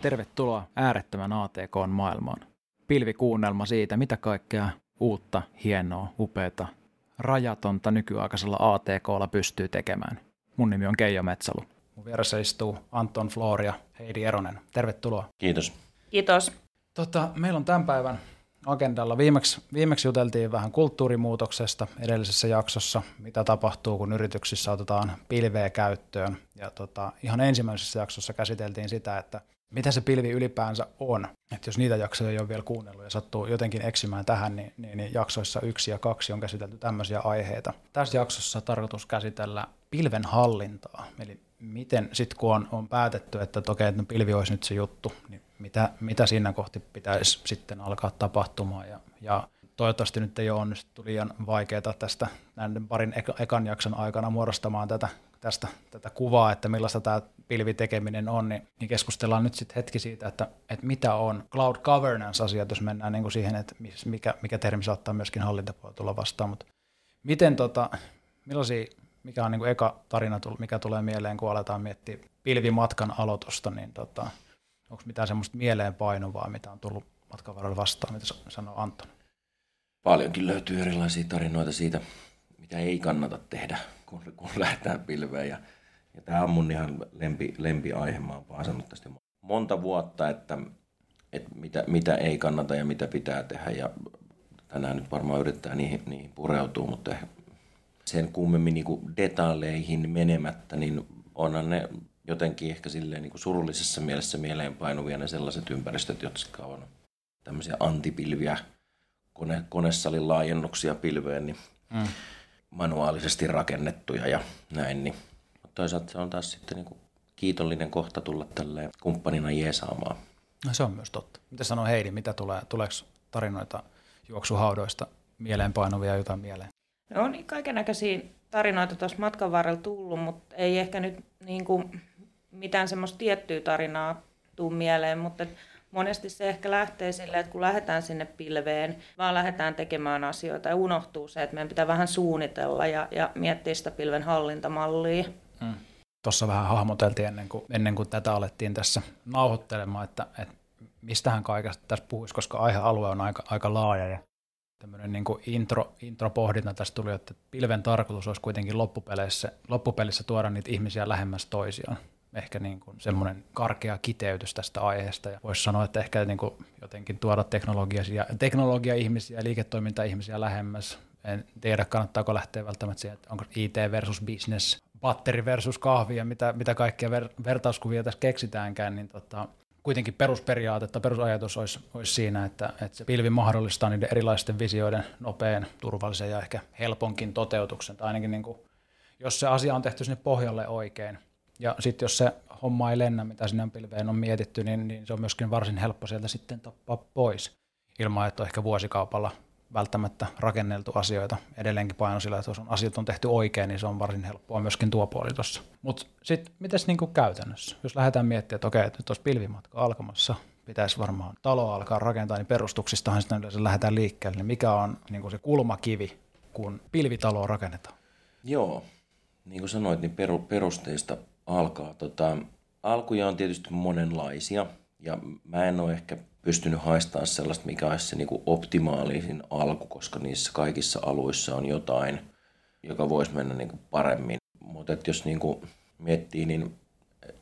Tervetuloa äärettömän ATK-maailmaan. Pilvikuunnelma siitä, mitä kaikkea uutta, hienoa, upeata, rajatonta nykyaikaisella ATKlla pystyy tekemään. Mun nimi on Keijo Metsalu. Mun vieressä istuu Anton Floria, Heidi Eronen. Tervetuloa. Kiitos. Kiitos. Tota, meillä on tämän päivän agendalla. Viimeksi, viimeksi juteltiin vähän kulttuurimuutoksesta edellisessä jaksossa, mitä tapahtuu, kun yrityksissä otetaan pilveä käyttöön. Ja tota, ihan ensimmäisessä jaksossa käsiteltiin sitä, että mitä se pilvi ylipäänsä on. Että jos niitä jaksoja ei ole vielä kuunnellut ja sattuu jotenkin eksymään tähän, niin, niin, niin jaksoissa yksi ja kaksi on käsitelty tämmöisiä aiheita. Tässä jaksossa tarkoitus käsitellä pilven hallintaa. Eli miten sitten kun on, on päätetty, että okei, että no pilvi olisi nyt se juttu, niin mitä, mitä siinä kohti pitäisi sitten alkaa tapahtumaan. Ja, ja toivottavasti nyt ei ole onnistuttu liian vaikeaa tästä näiden parin ekan jakson aikana muodostamaan tätä, tästä, tätä kuvaa, että millaista tämä pilvitekeminen on, niin, niin keskustellaan nyt sitten hetki siitä, että, että mitä on cloud governance-asiat, jos mennään niin kuin siihen, että mikä, mikä termi saattaa myöskin hallintapuolella tulla vastaan, mutta miten tota, millaisia, mikä on niin kuin eka tarina, mikä tulee mieleen, kun aletaan miettiä pilvimatkan aloitusta, niin tota, onko mitään semmoista mieleenpainuvaa, mitä on tullut matkan varrella vastaan, mitä sanoo Anton? Paljonkin löytyy erilaisia tarinoita siitä, mitä ei kannata tehdä, kun, kun lähdetään pilveen. Ja, ja tämä on mun ihan lempi, lempiaihe. Mä oon vaan sanonut tästä monta vuotta, että, että mitä, mitä ei kannata ja mitä pitää tehdä. Ja tänään nyt varmaan yrittää niihin, niihin pureutua, mutta sen kummemmin niin detaileihin menemättä, niin onhan ne jotenkin ehkä silleen niin kuin surullisessa mielessä mieleenpainuvia ne sellaiset ympäristöt, jotka on tämmöisiä antipilviä, kone, konesalin laajennuksia pilveen, niin mm. manuaalisesti rakennettuja ja näin. Niin. Toisaalta se on taas sitten niin kuin kiitollinen kohta tulla tälle kumppanina jeesaamaan. No, se on myös totta. Mitä sanoo Heidi, mitä tulee, tuleeko tarinoita juoksuhaudoista mieleenpainuvia jotain mieleen? No on kaiken näköisiä tarinoita tuossa matkan varrella tullut, mutta ei ehkä nyt niin kuin mitään semmoista tiettyä tarinaa tuu mieleen, mutta monesti se ehkä lähtee silleen, että kun lähdetään sinne pilveen, vaan lähdetään tekemään asioita ja unohtuu se, että meidän pitää vähän suunnitella ja, ja miettiä sitä pilven hallintamallia. Hmm. Tuossa vähän hahmoteltiin ennen kuin, ennen kuin tätä alettiin tässä nauhoittelemaan, että, että mistähän kaikesta tässä puhuisi, koska aihealue on aika, aika laaja ja tämmöinen niin intro, intropohdinta tästä tuli, että pilven tarkoitus olisi kuitenkin loppupeleissä, loppupelissä tuoda niitä ihmisiä lähemmäs toisiaan ehkä niin kuin semmoinen karkea kiteytys tästä aiheesta. Ja voisi sanoa, että ehkä niin kuin jotenkin tuoda teknologia, teknologia-ihmisiä ja liiketoiminta-ihmisiä lähemmäs. En tiedä, kannattaako lähteä välttämättä siihen, että onko IT versus business, batteri versus kahvi ja mitä, mitä kaikkia ver- vertauskuvia tässä keksitäänkään, niin tota, kuitenkin perusperiaatetta, perusajatus olisi, olisi siinä, että, että se pilvi mahdollistaa niiden erilaisten visioiden nopean, turvallisen ja ehkä helponkin toteutuksen. Tai ainakin niin kuin, jos se asia on tehty sinne pohjalle oikein – ja sitten jos se homma ei lennä, mitä sinne pilveen on mietitty, niin, niin se on myöskin varsin helppo sieltä sitten tappaa pois, ilman että on ehkä vuosikaupalla välttämättä rakenneltu asioita edelleenkin paino sillä, että jos on asiat on tehty oikein, niin se on varsin helppoa myöskin tuo puoli tuossa. Mutta sitten mitäs niinku käytännössä? Jos lähdetään miettimään, että okei, että nyt olisi pilvimatka alkamassa, pitäisi varmaan talo alkaa rakentaa, niin perustuksistahan sitten yleensä lähdetään liikkeelle. Niin mikä on niinku se kulmakivi, kun pilvitaloa rakennetaan? Joo, niin kuin sanoit, niin perusteista alkaa. Tota, alkuja on tietysti monenlaisia ja mä en ole ehkä pystynyt haistamaan sellaista, mikä olisi se niinku optimaalisin alku, koska niissä kaikissa aluissa on jotain, joka voisi mennä niinku paremmin. Mutta jos niinku miettii, niin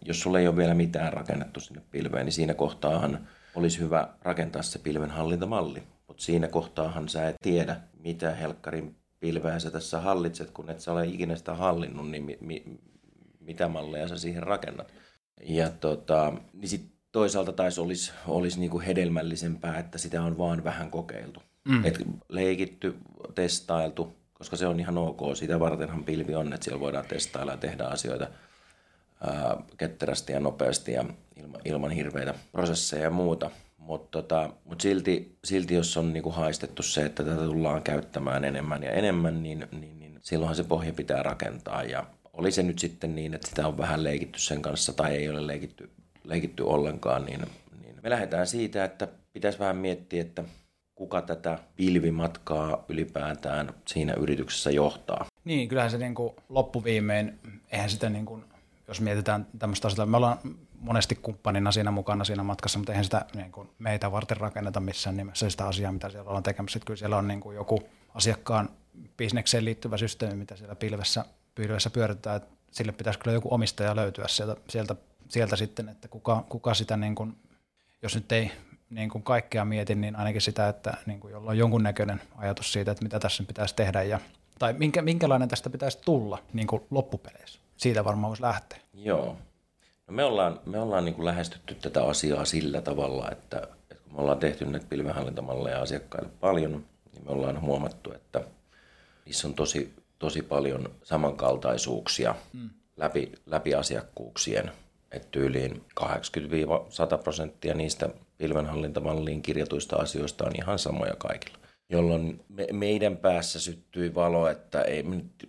jos sulla ei ole vielä mitään rakennettu sinne pilveen, niin siinä kohtaahan olisi hyvä rakentaa se pilven hallintamalli. Mutta siinä kohtaahan sä et tiedä, mitä helkkarin pilveä sä tässä hallitset, kun et sä ole ikinä sitä hallinnut, niin mi, mi, mitä malleja sä siihen rakennat. Ja tota, niin sit toisaalta taisi olisi, olisi niinku hedelmällisempää, että sitä on vaan vähän kokeiltu. Mm. Et leikitty, testailtu, koska se on ihan ok. Sitä vartenhan pilvi on, että siellä voidaan testailla ja tehdä asioita ää, ketterästi ja nopeasti ja ilman, ilman hirveitä prosesseja ja muuta. Mutta tota, mut silti, silti, jos on niinku haistettu se, että tätä tullaan käyttämään enemmän ja enemmän, niin, niin, niin silloinhan se pohja pitää rakentaa. Ja oli se nyt sitten niin, että sitä on vähän leikitty sen kanssa tai ei ole leikitty, leikitty ollenkaan, niin, niin me lähdetään siitä, että pitäisi vähän miettiä, että kuka tätä pilvimatkaa ylipäätään siinä yrityksessä johtaa. Niin, kyllähän se niin kuin loppuviimein, eihän sitä niin kuin, jos mietitään tämmöistä asiaa, me ollaan monesti kumppanina siinä mukana siinä matkassa, mutta eihän sitä niin kuin meitä varten rakenneta missään nimessä sitä asiaa, mitä siellä ollaan tekemässä. Kyllä siellä on niin kuin joku asiakkaan bisnekseen liittyvä systeemi, mitä siellä pilvessä, pilvessä pyöritetään. Että sille pitäisi kyllä joku omistaja löytyä sieltä, sieltä, sieltä sitten, että kuka, kuka sitä, niin kuin, jos nyt ei niin kuin kaikkea mietin, niin ainakin sitä, että niin kuin jolla on jonkunnäköinen ajatus siitä, että mitä tässä pitäisi tehdä ja, tai minkä, minkälainen tästä pitäisi tulla niin kuin loppupeleissä. Siitä varmaan voisi lähteä. Joo. No me ollaan, me ollaan niin kuin lähestytty tätä asiaa sillä tavalla, että, että kun me ollaan tehty näitä pilvenhallintamalleja asiakkaille paljon, niin me ollaan huomattu, että niissä on tosi, tosi paljon samankaltaisuuksia mm. läpi, läpi asiakkuuksien. Että tyyliin 80-100 prosenttia niistä pilvenhallintamalliin kirjatuista asioista on ihan samoja kaikilla. Jolloin me, meidän päässä syttyi valo, että ei me nyt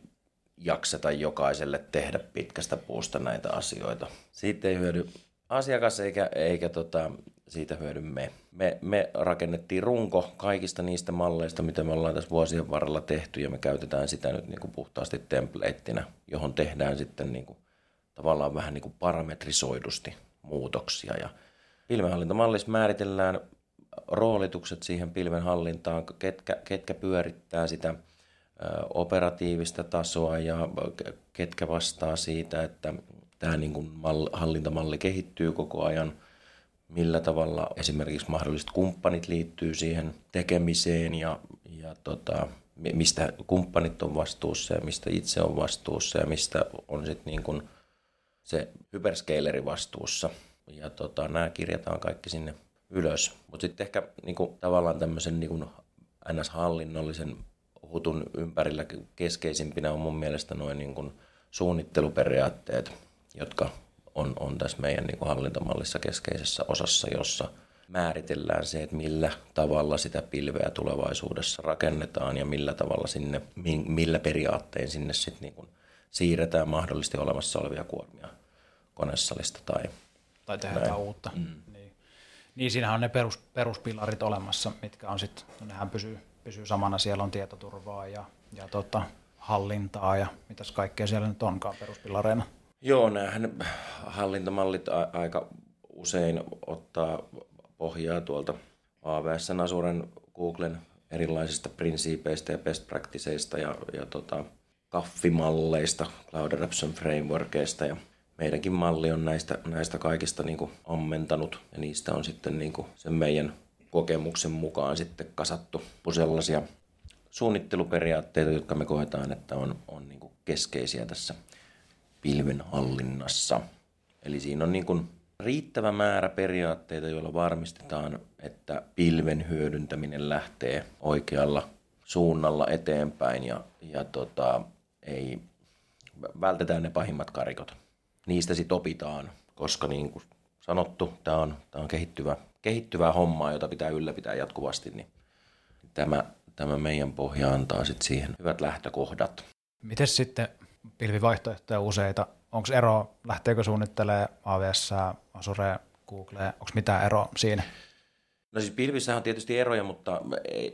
jakseta jokaiselle tehdä pitkästä puusta näitä asioita. Siitä ei hyödy asiakas eikä, eikä tota, siitä hyödy me. me. Me rakennettiin runko kaikista niistä malleista, mitä me ollaan tässä vuosien varrella tehty ja me käytetään sitä nyt niin kuin puhtaasti templateina, johon tehdään sitten niin kuin, tavallaan vähän niin kuin parametrisoidusti muutoksia. Ja Pilvenhallintamallissa määritellään roolitukset siihen pilvenhallintaan, ketkä, ketkä pyörittää sitä operatiivista tasoa ja ketkä vastaa siitä, että tämä niin kuin hallintamalli kehittyy koko ajan, millä tavalla esimerkiksi mahdolliset kumppanit liittyy siihen tekemiseen ja, ja tota, mistä kumppanit on vastuussa ja mistä itse on vastuussa ja mistä on sitten niin kuin se hyperscaleri vastuussa – ja tota, nämä kirjataan kaikki sinne ylös. Mutta sitten ehkä niin kuin, tavallaan tämmöisen niin kuin NS-hallinnollisen hutun ympärillä keskeisimpinä on mun mielestä noin niin kuin suunnitteluperiaatteet, jotka on, on tässä meidän niin kuin hallintamallissa keskeisessä osassa, jossa määritellään se, että millä tavalla sitä pilveä tulevaisuudessa rakennetaan ja millä tavalla sinne, millä periaatteen sinne sitten niin kuin siirretään mahdollisesti olemassa olevia kuormia konesalista tai tai tehdä jotain uutta. Mm. Niin. niin siinähän on ne perus, peruspilarit olemassa, mitkä on sitten, no nehän pysyy, pysyy samana, siellä on tietoturvaa ja, ja tota, hallintaa ja mitäs kaikkea siellä nyt onkaan peruspilareina. Joo, näähän hallintamallit a- aika usein ottaa pohjaa tuolta AWS, Azuren, Googlen erilaisista prinsiipeistä ja best practiceista ja, ja tota, kaffimalleista, Cloud Adoption Frameworkista ja meidänkin malli on näistä, näistä kaikista niin kuin ammentanut ja niistä on sitten niin kuin sen meidän kokemuksen mukaan sitten kasattu sellaisia suunnitteluperiaatteita, jotka me koetaan, että on, on niin kuin keskeisiä tässä pilven hallinnassa. Eli siinä on niin kuin riittävä määrä periaatteita, joilla varmistetaan, että pilven hyödyntäminen lähtee oikealla suunnalla eteenpäin ja, ja tota, ei vältetään ne pahimmat karikot niistä sitten opitaan, koska niin kuin sanottu, tämä on, tämä on kehittyvä, kehittyvää hommaa, jota pitää ylläpitää jatkuvasti, niin tämä, tämä meidän pohja antaa sitten siihen hyvät lähtökohdat. Miten sitten pilvivaihtoehtoja useita? Onko ero, lähteekö suunnittelee AWS, Azure, Google, onko mitään eroa siinä? No siis pilvissä on tietysti eroja, mutta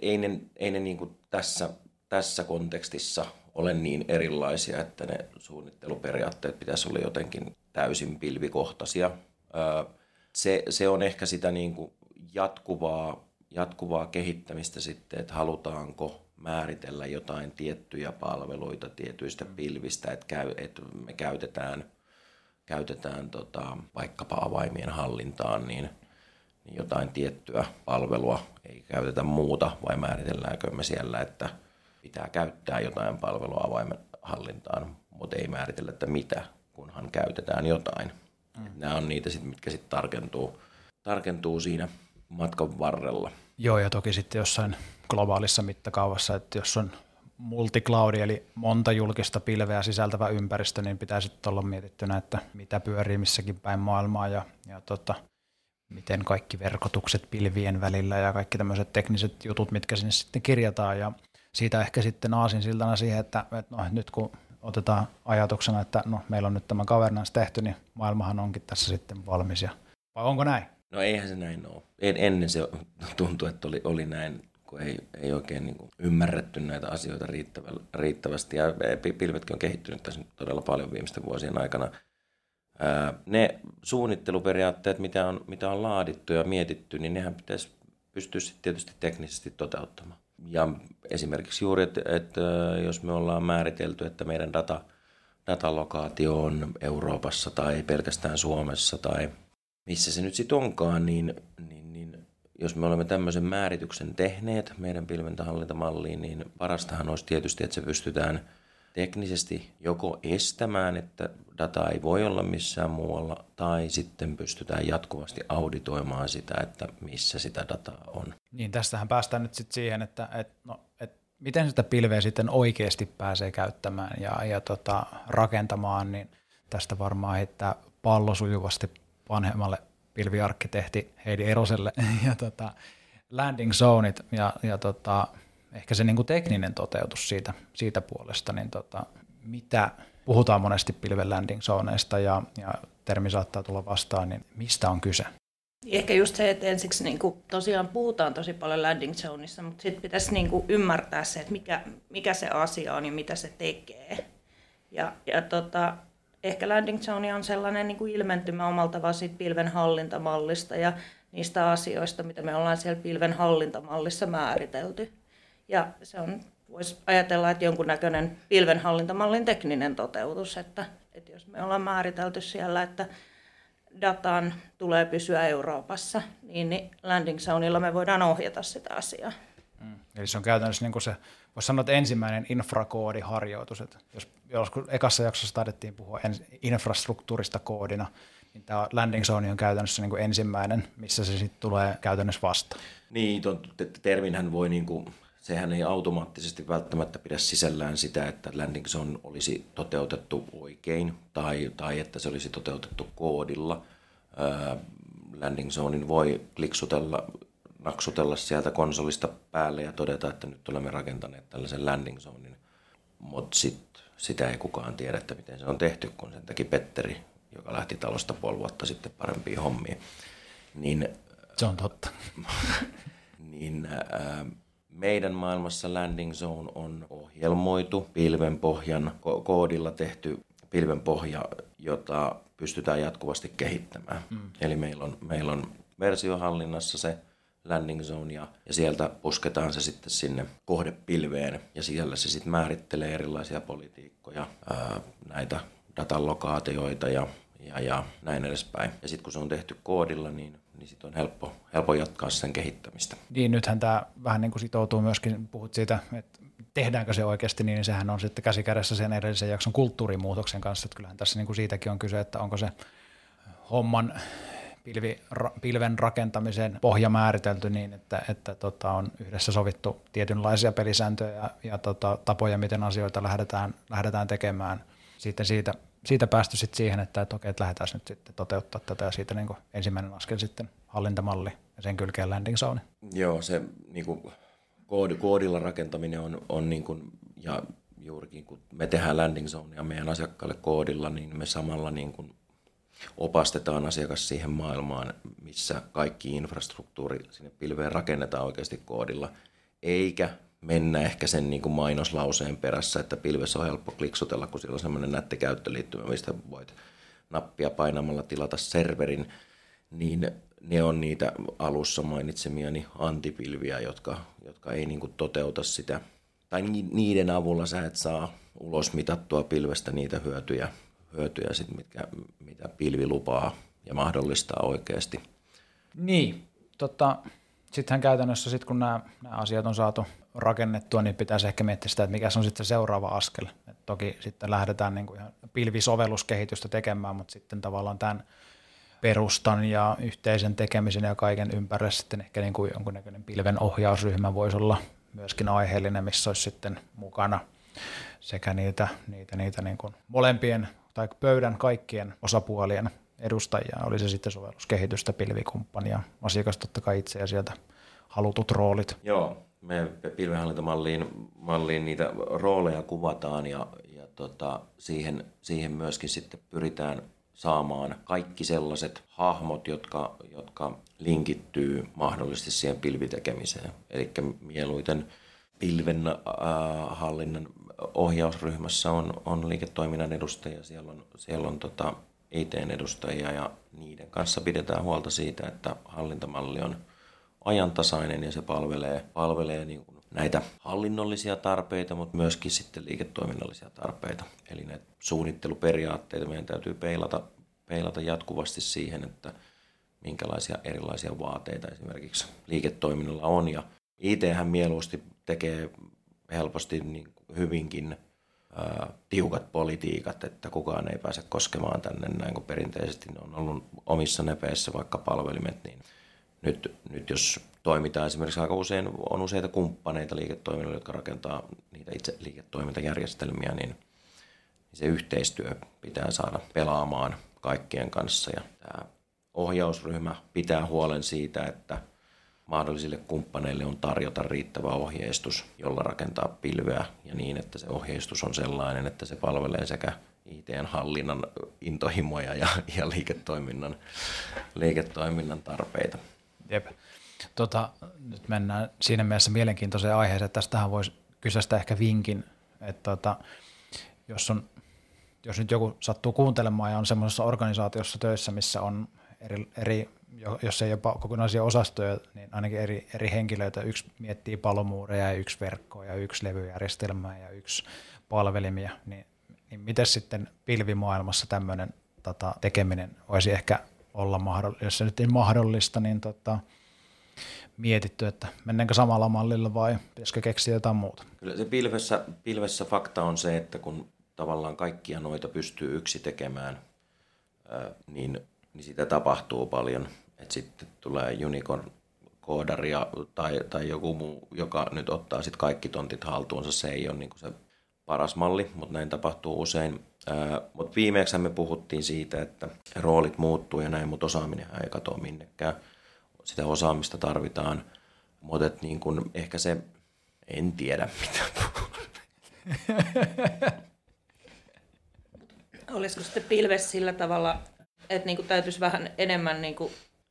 ei ne, ei ne niin kuin tässä, tässä kontekstissa ole niin erilaisia, että ne suunnitteluperiaatteet pitäisi olla jotenkin täysin pilvikohtaisia. Se, se on ehkä sitä niin kuin jatkuvaa, jatkuvaa kehittämistä sitten, että halutaanko määritellä jotain tiettyjä palveluita tietyistä pilvistä, että, käy, että me käytetään, käytetään tota, vaikkapa avaimien hallintaan, niin, niin jotain tiettyä palvelua ei käytetä muuta, vai määritelläänkö me siellä, että – pitää käyttää jotain palvelua avaimen hallintaan, mutta ei määritellä, että mitä, kunhan käytetään jotain. Mm. Nämä on niitä, sit, mitkä sitten tarkentuu, tarkentuu siinä matkan varrella. Joo, ja toki sitten jossain globaalissa mittakaavassa, että jos on multicloudi, eli monta julkista pilveä sisältävä ympäristö, niin pitää sitten olla mietittynä, että mitä pyörii missäkin päin maailmaa ja, ja tota, miten kaikki verkotukset pilvien välillä ja kaikki tämmöiset tekniset jutut, mitkä sinne sitten kirjataan. Ja siitä ehkä sitten aasin siltana siihen, että, että no, nyt kun otetaan ajatuksena, että no, meillä on nyt tämä governance tehty, niin maailmahan onkin tässä sitten valmis. Ja, vai onko näin? No eihän se näin ole. En, ennen se tuntui, että oli, oli näin, kun ei, ei oikein niin kuin ymmärretty näitä asioita riittävästi. Ja pilvetkin on kehittynyt tässä todella paljon viimeisten vuosien aikana. Ne suunnitteluperiaatteet, mitä on, mitä on laadittu ja mietitty, niin nehän pitäisi pystyä sitten tietysti teknisesti toteuttamaan. Ja esimerkiksi juuri, että, että jos me ollaan määritelty, että meidän data, datalokaatio on Euroopassa tai pelkästään Suomessa tai missä se nyt sitten onkaan, niin, niin, niin jos me olemme tämmöisen määrityksen tehneet meidän pilventähallintamalliin, niin parastahan olisi tietysti, että se pystytään – teknisesti joko estämään, että data ei voi olla missään muualla, tai sitten pystytään jatkuvasti auditoimaan sitä, että missä sitä dataa on. Niin, tästähän päästään nyt sitten siihen, että et, no, et miten sitä pilveä sitten oikeasti pääsee käyttämään ja, ja tota, rakentamaan, niin tästä varmaan heittää pallo sujuvasti vanhemmalle pilviarkkitehti Heidi Eroselle ja tota, landing zoneit ja, ja tota, ehkä se niin kuin tekninen toteutus siitä, siitä puolesta, niin tota, mitä puhutaan monesti pilven landing zoneista ja, ja termi saattaa tulla vastaan, niin mistä on kyse? Ehkä just se, että ensiksi niin kuin, tosiaan puhutaan tosi paljon landing zoneissa, mutta sitten pitäisi niin kuin, ymmärtää se, että mikä, mikä se asia on ja mitä se tekee. Ja, ja tota, ehkä landing zone on sellainen niin kuin ilmentymä omalta vaan siitä pilven hallintamallista ja niistä asioista, mitä me ollaan siellä pilven hallintamallissa määritelty. Ja se on, voisi ajatella, että jonkunnäköinen pilvenhallintamallin tekninen toteutus, että, että jos me ollaan määritelty siellä, että datan tulee pysyä Euroopassa, niin, niin landing zoneilla me voidaan ohjata sitä asiaa. Mm. Eli se on käytännössä niin kuin se, voisi sanoa, että ensimmäinen infrakoodiharjoitus. Että jos joskus ekassa jaksossa taidettiin puhua infrastruktuurista koodina, niin tämä landing zone on käytännössä niin kuin ensimmäinen, missä se sitten tulee käytännössä vasta. Niin, tuon terminhän voi niin kuin sehän ei automaattisesti välttämättä pidä sisällään sitä, että landing zone olisi toteutettu oikein tai, tai että se olisi toteutettu koodilla. Landing zonein voi kliksutella, naksutella sieltä konsolista päälle ja todeta, että nyt olemme rakentaneet tällaisen landing zonein, mutta sit, sitä ei kukaan tiedä, että miten se on tehty, kun sen teki Petteri, joka lähti talosta puoli vuotta sitten parempiin hommiin. Niin, se on totta. niin ää, meidän maailmassa landing zone on ohjelmoitu pilvenpohjan, ko- koodilla tehty pilvenpohja, jota pystytään jatkuvasti kehittämään. Mm. Eli meillä on, meillä on versiohallinnassa se landing zone ja, ja sieltä pusketaan se sitten sinne kohdepilveen ja siellä se sitten määrittelee erilaisia politiikkoja, ää, näitä datalokaatioita ja, ja, ja näin edespäin. Ja sitten kun se on tehty koodilla, niin niin sitten on helppo, helppo jatkaa sen kehittämistä. Niin, nythän tämä vähän niin kuin sitoutuu myöskin, puhut siitä, että tehdäänkö se oikeasti, niin sehän on sitten käsikädessä sen edellisen jakson kulttuurimuutoksen kanssa, että kyllähän tässä niin kuin siitäkin on kyse, että onko se homman pilvi, ra, pilven rakentamisen pohja määritelty niin, että, että tota, on yhdessä sovittu tietynlaisia pelisääntöjä ja, ja tota, tapoja, miten asioita lähdetään, lähdetään tekemään. Sitten siitä siitä päästy sitten siihen, että, että okei, että lähdetään nyt sitten toteuttaa tätä ja siitä niin ensimmäinen askel sitten hallintamalli ja sen kylkeen landing zone. Joo, se niin kuin koodi, koodilla rakentaminen on, on niin kuin, ja juurikin kun me tehdään landing zonea meidän asiakkaalle koodilla, niin me samalla niin kuin opastetaan asiakas siihen maailmaan, missä kaikki infrastruktuuri sinne pilveen rakennetaan oikeasti koodilla, eikä mennä ehkä sen niin kuin mainoslauseen perässä, että pilvessä on helppo kliksutella, kun siellä on semmoinen nätti käyttöliittymä, mistä voit nappia painamalla tilata serverin, niin ne on niitä alussa mainitsemiani antipilviä, jotka, jotka ei niin kuin toteuta sitä, tai niiden avulla sä et saa ulos mitattua pilvestä niitä hyötyjä, hyötyjä sit, mitkä, mitä pilvi lupaa ja mahdollistaa oikeasti. Niin, tota, sittenhän käytännössä, sit kun nämä, nämä asiat on saatu rakennettua, niin pitäisi ehkä miettiä sitä, että mikä on sitten se seuraava askel. Et toki sitten lähdetään niin kuin ihan pilvisovelluskehitystä tekemään, mutta sitten tavallaan tämän perustan ja yhteisen tekemisen ja kaiken ympärille sitten ehkä niin kuin jonkunnäköinen pilven ohjausryhmä voisi olla myöskin aiheellinen, missä olisi sitten mukana sekä niitä, niitä, niitä niin kuin molempien tai pöydän kaikkien osapuolien edustajia, oli se sitten sovelluskehitystä, pilvikumppania, asiakas totta kai itse ja sieltä halutut roolit. Joo, me pilvenhallintamalliin malliin niitä rooleja kuvataan ja, ja tota, siihen, siihen myöskin sitten pyritään saamaan kaikki sellaiset hahmot, jotka, jotka linkittyy mahdollisesti siihen pilvitekemiseen. Eli mieluiten pilven äh, hallinnan ohjausryhmässä on, on liiketoiminnan edustajia, siellä on, siellä on tota, EITn edustajia ja niiden kanssa pidetään huolta siitä, että hallintamalli on ajantasainen ja se palvelee, palvelee niin kuin näitä hallinnollisia tarpeita, mutta myöskin sitten liiketoiminnallisia tarpeita. Eli näitä suunnitteluperiaatteita meidän täytyy peilata, peilata jatkuvasti siihen, että minkälaisia erilaisia vaateita esimerkiksi liiketoiminnalla on. Ja IT-hän mieluusti tekee helposti niin hyvinkin ää, tiukat politiikat, että kukaan ei pääse koskemaan tänne näin kuin perinteisesti ne on ollut omissa nepeissä vaikka palvelimet, niin nyt, nyt jos toimitaan esimerkiksi aika usein, on useita kumppaneita liiketoiminnoilla, jotka rakentaa niitä itse liiketoimintajärjestelmiä, niin se yhteistyö pitää saada pelaamaan kaikkien kanssa ja tämä ohjausryhmä pitää huolen siitä, että mahdollisille kumppaneille on tarjota riittävä ohjeistus, jolla rakentaa pilveä ja niin, että se ohjeistus on sellainen, että se palvelee sekä IT-hallinnan intohimoja ja, ja liiketoiminnan, liiketoiminnan tarpeita. Jep. Tota, nyt mennään siinä mielessä mielenkiintoiseen aiheeseen. Tästähän voisi kysästä ehkä vinkin, että tota, jos, on, jos nyt joku sattuu kuuntelemaan ja on semmoisessa organisaatiossa töissä, missä on eri, eri jos ei jopa kokonaisia osastoja, niin ainakin eri, eri henkilöitä. Yksi miettii palomuureja ja yksi verkkoa ja yksi levyjärjestelmää ja yksi palvelimia. Niin, niin miten sitten pilvimaailmassa tämmöinen tota, tekeminen voisi ehkä olla mahdollista, jos se nyt ei mahdollista, niin tota, mietitty, että mennäänkö samalla mallilla vai pitäisikö keksiä jotain muuta? Kyllä se pilvessä, pilvessä fakta on se, että kun tavallaan kaikkia noita pystyy yksi tekemään, niin, niin sitä tapahtuu paljon. Että sitten tulee unicorn koodaria tai, tai joku muu, joka nyt ottaa sitten kaikki tontit haltuunsa. Se ei ole niin se paras malli, mutta näin tapahtuu usein. Mutta viimeksi me puhuttiin siitä, että roolit muuttuu ja näin, mutta osaaminen ei katoa minnekään. Sitä osaamista tarvitaan, mutta niin kun ehkä se, en tiedä mitä Olisiko sitten pilves sillä tavalla, että niin täytyisi vähän enemmän niin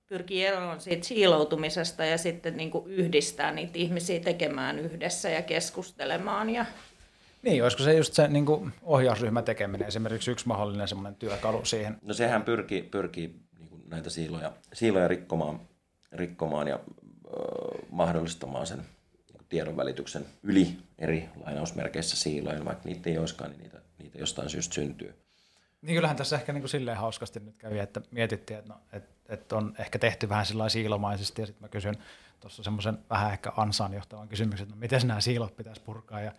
pyrkiä eroon siitä siiloutumisesta ja sitten niin yhdistää niitä ihmisiä tekemään yhdessä ja keskustelemaan ja niin, olisiko se just se niin kuin ohjausryhmä tekeminen esimerkiksi yksi mahdollinen semmoinen työkalu siihen? No sehän pyrkii, pyrkii niin kuin näitä siiloja, siiloja rikkomaan, rikkomaan ja ö, mahdollistamaan sen niin tiedon välityksen yli eri lainausmerkeissä siilojen, vaikka niitä ei olisikaan, niin niitä, niitä jostain syystä syntyy. Niin kyllähän tässä ehkä niin kuin silleen hauskasti nyt kävi, että mietittiin, että, no, että, että on ehkä tehty vähän sillä siilomaisesti ja sitten mä kysyn tuossa semmoisen vähän ehkä ansaan johtavan kysymyksen, että no, miten nämä siilot pitäisi purkaa ja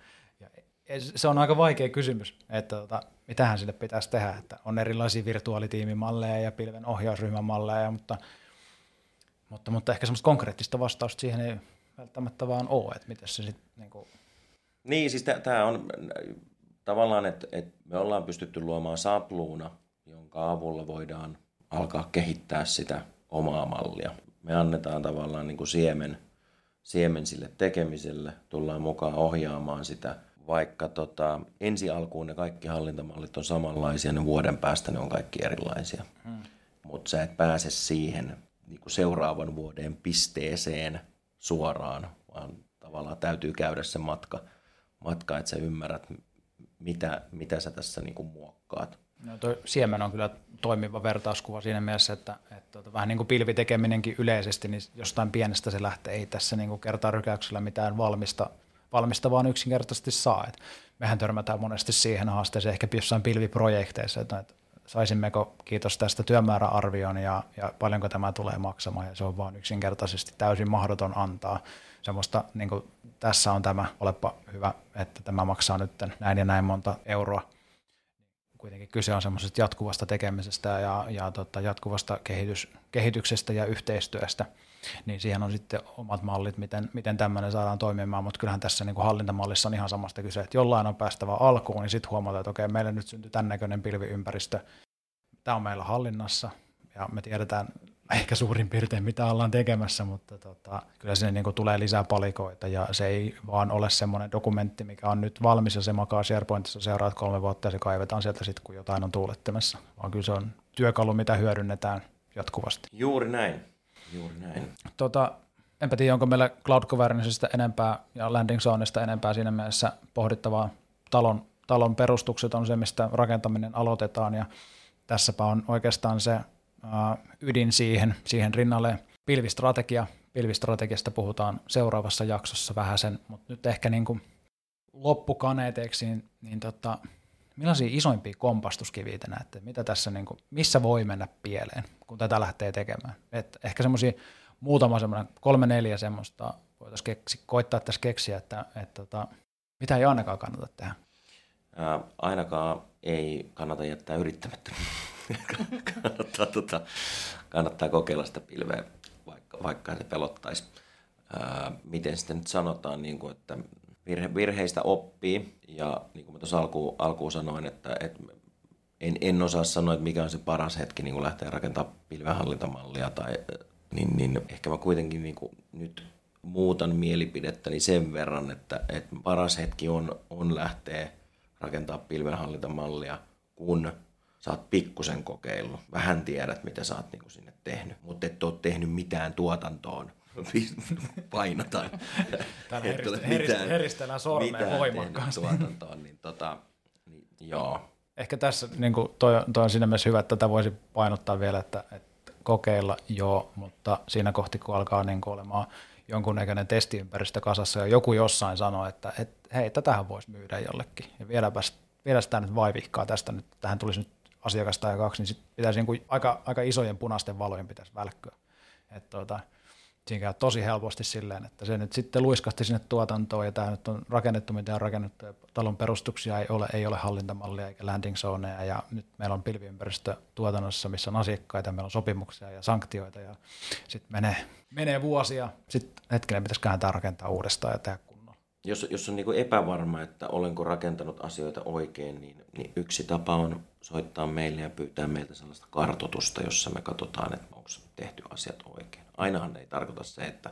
se on aika vaikea kysymys, että tota, mitähän sille pitäisi tehdä, että on erilaisia virtuaalitiimimalleja ja pilven ohjausryhmämalleja, mutta, mutta, mutta ehkä semmoista konkreettista vastausta siihen ei välttämättä vaan ole, että miten se sitten... Niin, kuin... niin, siis tämä on tavallaan, että, että me ollaan pystytty luomaan sapluuna, jonka avulla voidaan alkaa kehittää sitä omaa mallia. Me annetaan tavallaan niin kuin siemen, siemen sille tekemiselle, tullaan mukaan ohjaamaan sitä – vaikka tota, ensi alkuun ne kaikki hallintamallit on samanlaisia, niin vuoden päästä ne on kaikki erilaisia. Hmm. Mutta sä et pääse siihen niin kuin seuraavan vuoden pisteeseen suoraan, vaan tavallaan täytyy käydä se matka, matka että sä ymmärrät, mitä, mitä sä tässä niin kuin muokkaat. No toi siemen on kyllä toimiva vertauskuva siinä mielessä, että, että tota, vähän niin kuin pilvitekeminenkin yleisesti, niin jostain pienestä se lähtee. Ei tässä niin kuin kertarykäyksellä mitään valmista – valmista vaan yksinkertaisesti saa. Et mehän törmätään monesti siihen haasteeseen ehkä jossain pilviprojekteissa, että, saisimmeko kiitos tästä työmääräarvion ja, ja paljonko tämä tulee maksamaan ja se on vaan yksinkertaisesti täysin mahdoton antaa semmoista, niin kuin tässä on tämä, olepa hyvä, että tämä maksaa nyt näin ja näin monta euroa. Kuitenkin kyse on semmoisesta jatkuvasta tekemisestä ja, ja tota, jatkuvasta kehitys, kehityksestä ja yhteistyöstä – niin siihen on sitten omat mallit, miten, miten tämmöinen saadaan toimimaan, mutta kyllähän tässä niin kuin hallintamallissa on ihan samasta kyse, että jollain on päästävä alkuun, niin sitten huomataan, että okei, meille nyt syntyy tämän näköinen pilviympäristö, tämä on meillä hallinnassa, ja me tiedetään ehkä suurin piirtein, mitä ollaan tekemässä, mutta tota, kyllä sinne niin kuin tulee lisää palikoita, ja se ei vaan ole semmoinen dokumentti, mikä on nyt valmis, ja se makaa SharePointissa seuraat kolme vuotta, ja se kaivetaan sieltä sitten, kun jotain on tuulettamassa, vaan kyllä se on työkalu, mitä hyödynnetään jatkuvasti. Juuri näin. Juuri näin. Tota, enpä tiedä, onko meillä cloud governancesta enempää ja landing zoneista enempää siinä mielessä pohdittavaa. Talon, talon perustukset on se, mistä rakentaminen aloitetaan ja tässäpä on oikeastaan se ydin siihen, siihen rinnalle pilvistrategia. Pilvistrategiasta puhutaan seuraavassa jaksossa vähän sen, mutta nyt ehkä niin kuin loppukaneeteeksi, niin, niin tota, millaisia isoimpia kompastuskiviä te näette? Mitä tässä, niin kuin, missä voi mennä pieleen, kun tätä lähtee tekemään? Et ehkä semmoisia muutama semmoinen, kolme neljä semmoista voitaisiin keksi, koittaa tässä keksiä, että, että, että tota, mitä ei ainakaan kannata tehdä. Ää, ainakaan ei kannata jättää yrittämättä. kannattaa, tota, kannattaa kokeilla sitä pilveä, vaikka, vaikka se pelottaisi. Ää, miten sitten nyt sanotaan, niin kuin, että virhe, virheistä oppii, ja niin kuin mä tuossa alkuun, alkuun sanoin, että, että en, en osaa sanoa, että mikä on se paras hetki niin lähteä rakentamaan pilvenhallintamallia, tai, niin, niin ehkä mä kuitenkin niin kuin nyt muutan mielipidettäni sen verran, että, että paras hetki on, on lähteä rakentaa pilvenhallintamallia, kun sä oot pikkusen kokeillut, vähän tiedät, mitä sä oot niin sinne tehnyt, mutta et ole tehnyt mitään tuotantoon painataan. Täällä herist- heristellään sormea voimakkaasti. tuotantoon, niin, tota, niin joo. Ehkä tässä niin kuin toi, toi on siinä mielessä hyvä, että tätä voisi painottaa vielä, että, että kokeilla joo, mutta siinä kohti kun alkaa niin kuin olemaan jonkunnäköinen testiympäristö kasassa ja joku jossain sanoo, että et, hei, tätähän voisi myydä jollekin ja vieläpä, vielä sitä nyt vaivihkaa tästä nyt, tähän tulisi nyt asiakasta ja kaksi, niin sit pitäisi niin kuin aika, aika isojen punaisten valojen pitäisi välkkyä. Että tuota, siinä käy tosi helposti silleen, että se nyt sitten luiskasti sinne tuotantoon ja tämä nyt on rakennettu, mitä on rakennettu talon perustuksia ei ole, ei ole hallintamallia eikä landing zoneja ja nyt meillä on pilviympäristö tuotannossa, missä on asiakkaita, meillä on sopimuksia ja sanktioita ja sitten menee, menee vuosia, sitten hetkinen pitäisi kääntää rakentaa uudestaan ja tehdä kunnolla. Jos, jos on niin kuin epävarma, että olenko rakentanut asioita oikein, niin, niin yksi tapa on soittaa meille ja pyytää meiltä sellaista kartotusta, jossa me katsotaan, että onko tehty asiat oikein ainahan ei tarkoita se, että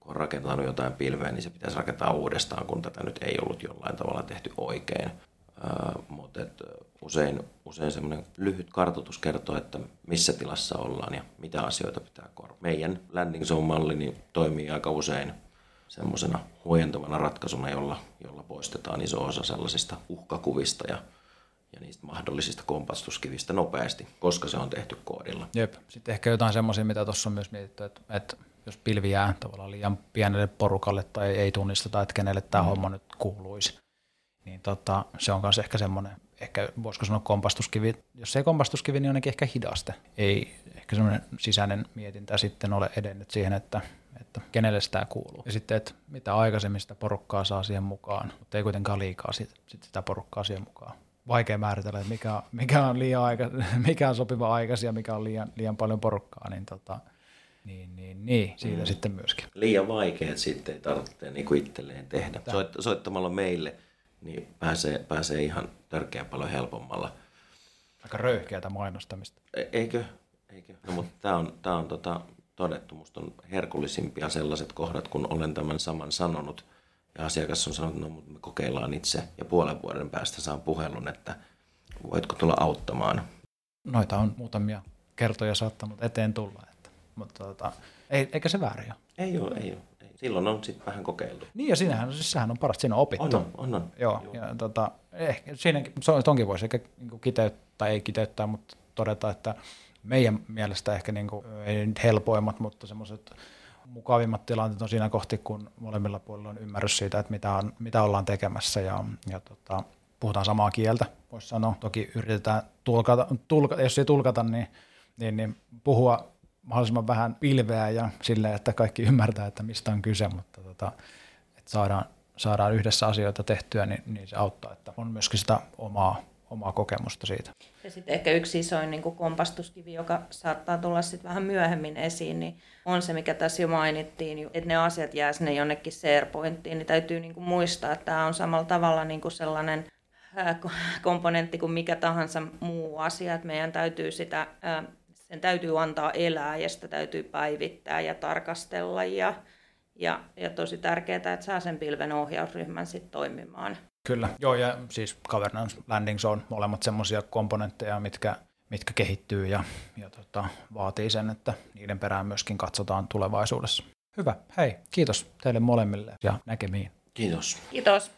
kun on rakentanut jotain pilveä, niin se pitäisi rakentaa uudestaan, kun tätä nyt ei ollut jollain tavalla tehty oikein. Mutta et, usein, usein semmoinen lyhyt kartoitus kertoo, että missä tilassa ollaan ja mitä asioita pitää korvata. Meidän landing zone-malli niin toimii aika usein semmoisena huojentavana ratkaisuna, jolla, jolla poistetaan iso osa sellaisista uhkakuvista ja ja niistä mahdollisista kompastuskivistä nopeasti, koska se on tehty koodilla. Jep. Sitten ehkä jotain semmoisia, mitä tuossa on myös mietitty, että, että jos pilvi jää tavallaan liian pienelle porukalle tai ei tunnisteta, että kenelle tämä mm. homma nyt kuuluisi, niin tota, se on myös ehkä semmoinen, ehkä voisiko sanoa kompastuskivi, jos ei kompastuskivi, niin ainakin ehkä hidaste. Ei ehkä semmoinen sisäinen mietintä sitten ole edennyt siihen, että, että kenelle sitä kuuluu. Ja sitten, että mitä aikaisemmin sitä porukkaa saa siihen mukaan, mutta ei kuitenkaan liikaa sit, sit sitä porukkaa siihen mukaan vaikea määritellä, että mikä, mikä, on liian aika, mikä on sopiva aikaisin ja mikä on liian, liian paljon porukkaa, niin, tota, niin, niin, niin siitä mm. sitten myöskin. Liian vaikeat sitten ei tarvitse niin kuin itselleen tehdä. Soit, soittamalla meille niin pääsee, pääsee ihan törkeä paljon helpommalla. Aika röyhkeätä mainostamista. E- eikö? Eikö? No, mutta tämä on, tää on tota, todettu. Musta on herkullisimpia sellaiset kohdat, kun olen tämän saman sanonut – ja asiakas on sanonut, no, me kokeillaan itse ja puolen vuoden päästä saan puhelun, että voitko tulla auttamaan. Noita on muutamia kertoja saattanut eteen tulla, että, mutta tota, ei, eikä se väärin ole. Ei ole, ei ole. Silloin on sitten vähän kokeiltu. Niin ja siinähän, siis sehän on parasta, siinä on opittu. On, on, on. Joo, Joo. ja tota, ehkä, siinä tonkin voisi ehkä niin kiteyttää, ei kiteyttää, mutta todeta, että meidän mielestä ehkä niin kuin, ei nyt helpoimmat, mutta semmoiset mukavimmat tilanteet on siinä kohti, kun molemmilla puolilla on ymmärrys siitä, että mitä, on, mitä ollaan tekemässä ja, ja tota, puhutaan samaa kieltä, voisi sanoa. Toki yritetään tulkata, tulka, jos ei tulkata, niin, niin, niin puhua mahdollisimman vähän pilveä ja silleen, että kaikki ymmärtää, että mistä on kyse, mutta tota, että saadaan, saadaan yhdessä asioita tehtyä, niin, niin se auttaa, että on myöskin sitä omaa omaa kokemusta siitä. Ja sitten ehkä yksi isoin niin kuin kompastuskivi, joka saattaa tulla sitten vähän myöhemmin esiin, niin on se, mikä tässä jo mainittiin, että ne asiat jää sinne jonnekin SharePointiin, niin täytyy niin kuin muistaa, että tämä on samalla tavalla niin kuin sellainen komponentti kuin mikä tahansa muu asia, että meidän täytyy sitä, sen täytyy antaa elää ja sitä täytyy päivittää ja tarkastella ja, ja, ja tosi tärkeää, että saa sen pilven ohjausryhmän sitten toimimaan. Kyllä, joo ja siis governance landing on molemmat semmoisia komponentteja, mitkä, mitkä kehittyy ja, ja tota, vaatii sen, että niiden perään myöskin katsotaan tulevaisuudessa. Hyvä, hei, kiitos teille molemmille ja näkemiin. Kiitos. Kiitos.